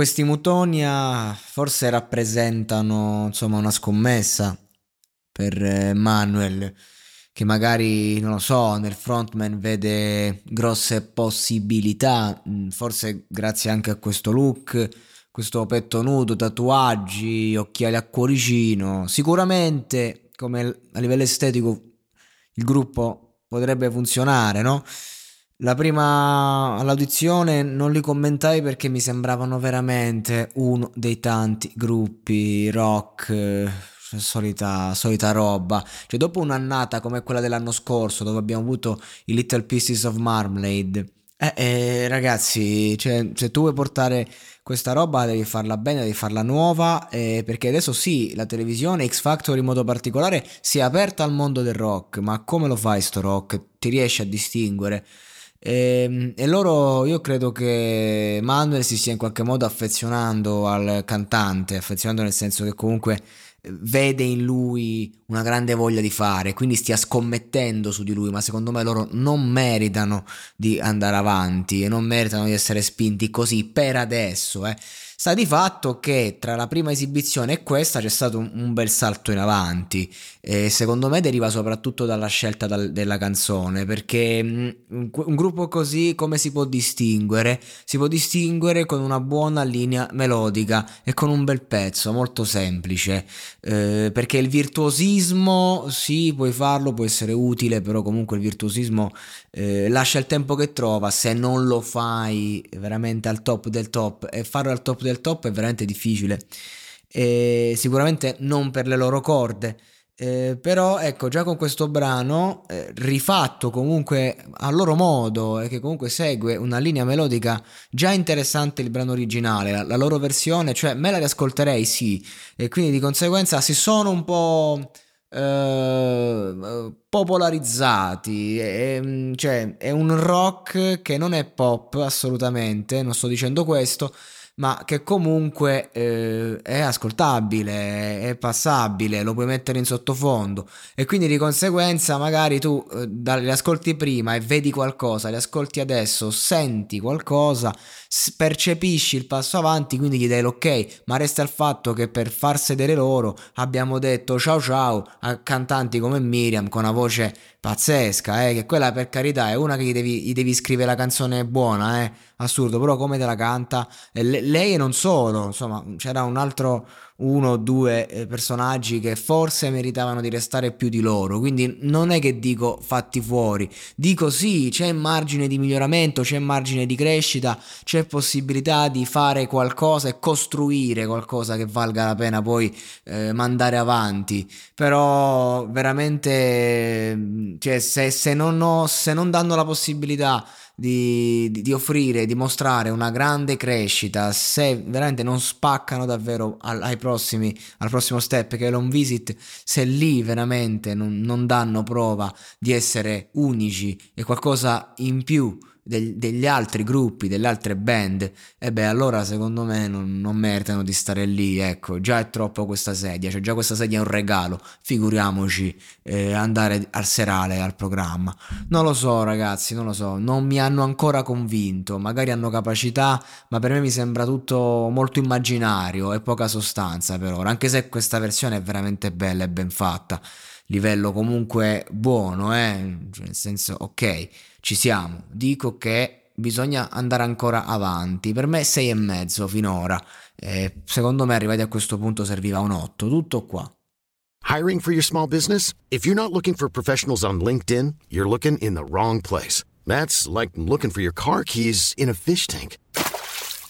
Questi Mutonia forse rappresentano insomma una scommessa per eh, Manuel che magari non lo so nel frontman vede grosse possibilità mm, forse grazie anche a questo look questo petto nudo tatuaggi occhiali a cuoricino sicuramente come a livello estetico il gruppo potrebbe funzionare no? La prima all'audizione non li commentai perché mi sembravano veramente uno dei tanti gruppi rock, eh, solita, solita roba. Cioè, dopo un'annata come quella dell'anno scorso, dove abbiamo avuto i Little Pieces of Marmalade, eh, eh, ragazzi, cioè, se tu vuoi portare questa roba devi farla bene, devi farla nuova, eh, perché adesso sì, la televisione, X Factor in modo particolare, si è aperta al mondo del rock, ma come lo fai sto rock? Ti riesci a distinguere? E, ehm, e, loro, io credo che Manuel si stia in qualche modo affezionando al cantante, affezionando nel senso che comunque vede in lui una grande voglia di fare, quindi stia scommettendo su di lui, ma secondo me loro non meritano di andare avanti e non meritano di essere spinti così per adesso, eh. Sta di fatto che tra la prima esibizione e questa c'è stato un, un bel salto in avanti e secondo me deriva soprattutto dalla scelta dal, della canzone perché mm, un, un, gruppo così come si può distinguere? Si può distinguere con una buona linea melodica e con un bel pezzo molto semplice eh, perché il virtuosismo sì puoi farlo può essere utile però comunque il virtuosismo eh, lascia il tempo che trova. Se non lo fai veramente al top del top e farlo al top del top è veramente difficile. E sicuramente non per le loro corde eh, però ecco già con questo brano eh, rifatto comunque a loro modo e che comunque segue una linea melodica già interessante il brano originale la, la loro versione cioè me la riascolterei sì. E quindi di conseguenza si sono un po' Uh, popolarizzati, è, cioè è un rock che non è pop assolutamente, non sto dicendo questo, ma che comunque eh, è ascoltabile, è passabile, lo puoi mettere in sottofondo. E quindi di conseguenza magari tu eh, li ascolti prima e vedi qualcosa, li ascolti adesso, senti qualcosa, percepisci il passo avanti, quindi gli dai l'ok, ma resta il fatto che per far sedere loro abbiamo detto ciao ciao a cantanti come Miriam con una voce pazzesca, eh, che quella per carità è una che gli devi, gli devi scrivere la canzone buona, eh, assurdo, però come te la canta, e lei e non solo, insomma c'era un altro uno o due eh, personaggi che forse meritavano di restare più di loro, quindi non è che dico fatti fuori, dico sì, c'è margine di miglioramento, c'è margine di crescita, c'è possibilità di fare qualcosa e costruire qualcosa che valga la pena poi eh, mandare avanti, però veramente cioè, se, se, non ho, se non danno la possibilità di, di, di, offrire, di mostrare una grande crescita, se veramente non spaccano davvero al, ai prossimi, al prossimo step che è l'on visit, se lì veramente non, non danno prova di essere unici e qualcosa in più del, degli altri gruppi, delle altre band, e beh, allora secondo me non, non, meritano di stare lì. Ecco, già è troppo questa sedia, cioè già questa sedia è un regalo. Figuriamoci eh, andare al serale, al programma. Non lo so, ragazzi, non lo so, non mi hanno ancora convinto. Magari hanno capacità, ma per me mi sembra tutto molto immaginario e poca sostanza per ora. Anche se questa versione è veramente bella e ben fatta livello comunque buono, eh? Cioè, nel senso, ok, ci siamo. Dico che bisogna andare ancora avanti. Per me 6 e mezzo finora. Eh, secondo me arrivati a questo punto serviva un 8. Tutto qua. Hiring for your small business? If you're not looking for professionals on LinkedIn, you're looking in the wrong place. That's like looking for your car keys in a fish tank.